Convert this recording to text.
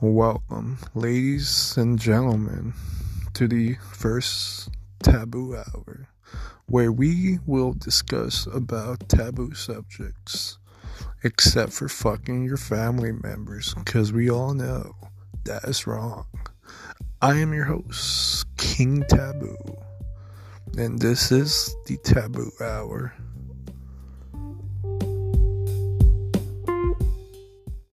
Welcome, ladies and gentlemen, to the first taboo hour, where we will discuss about taboo subjects, except for fucking your family members, because we all know that is wrong. I am your host, King Taboo, and this is the Taboo Hour.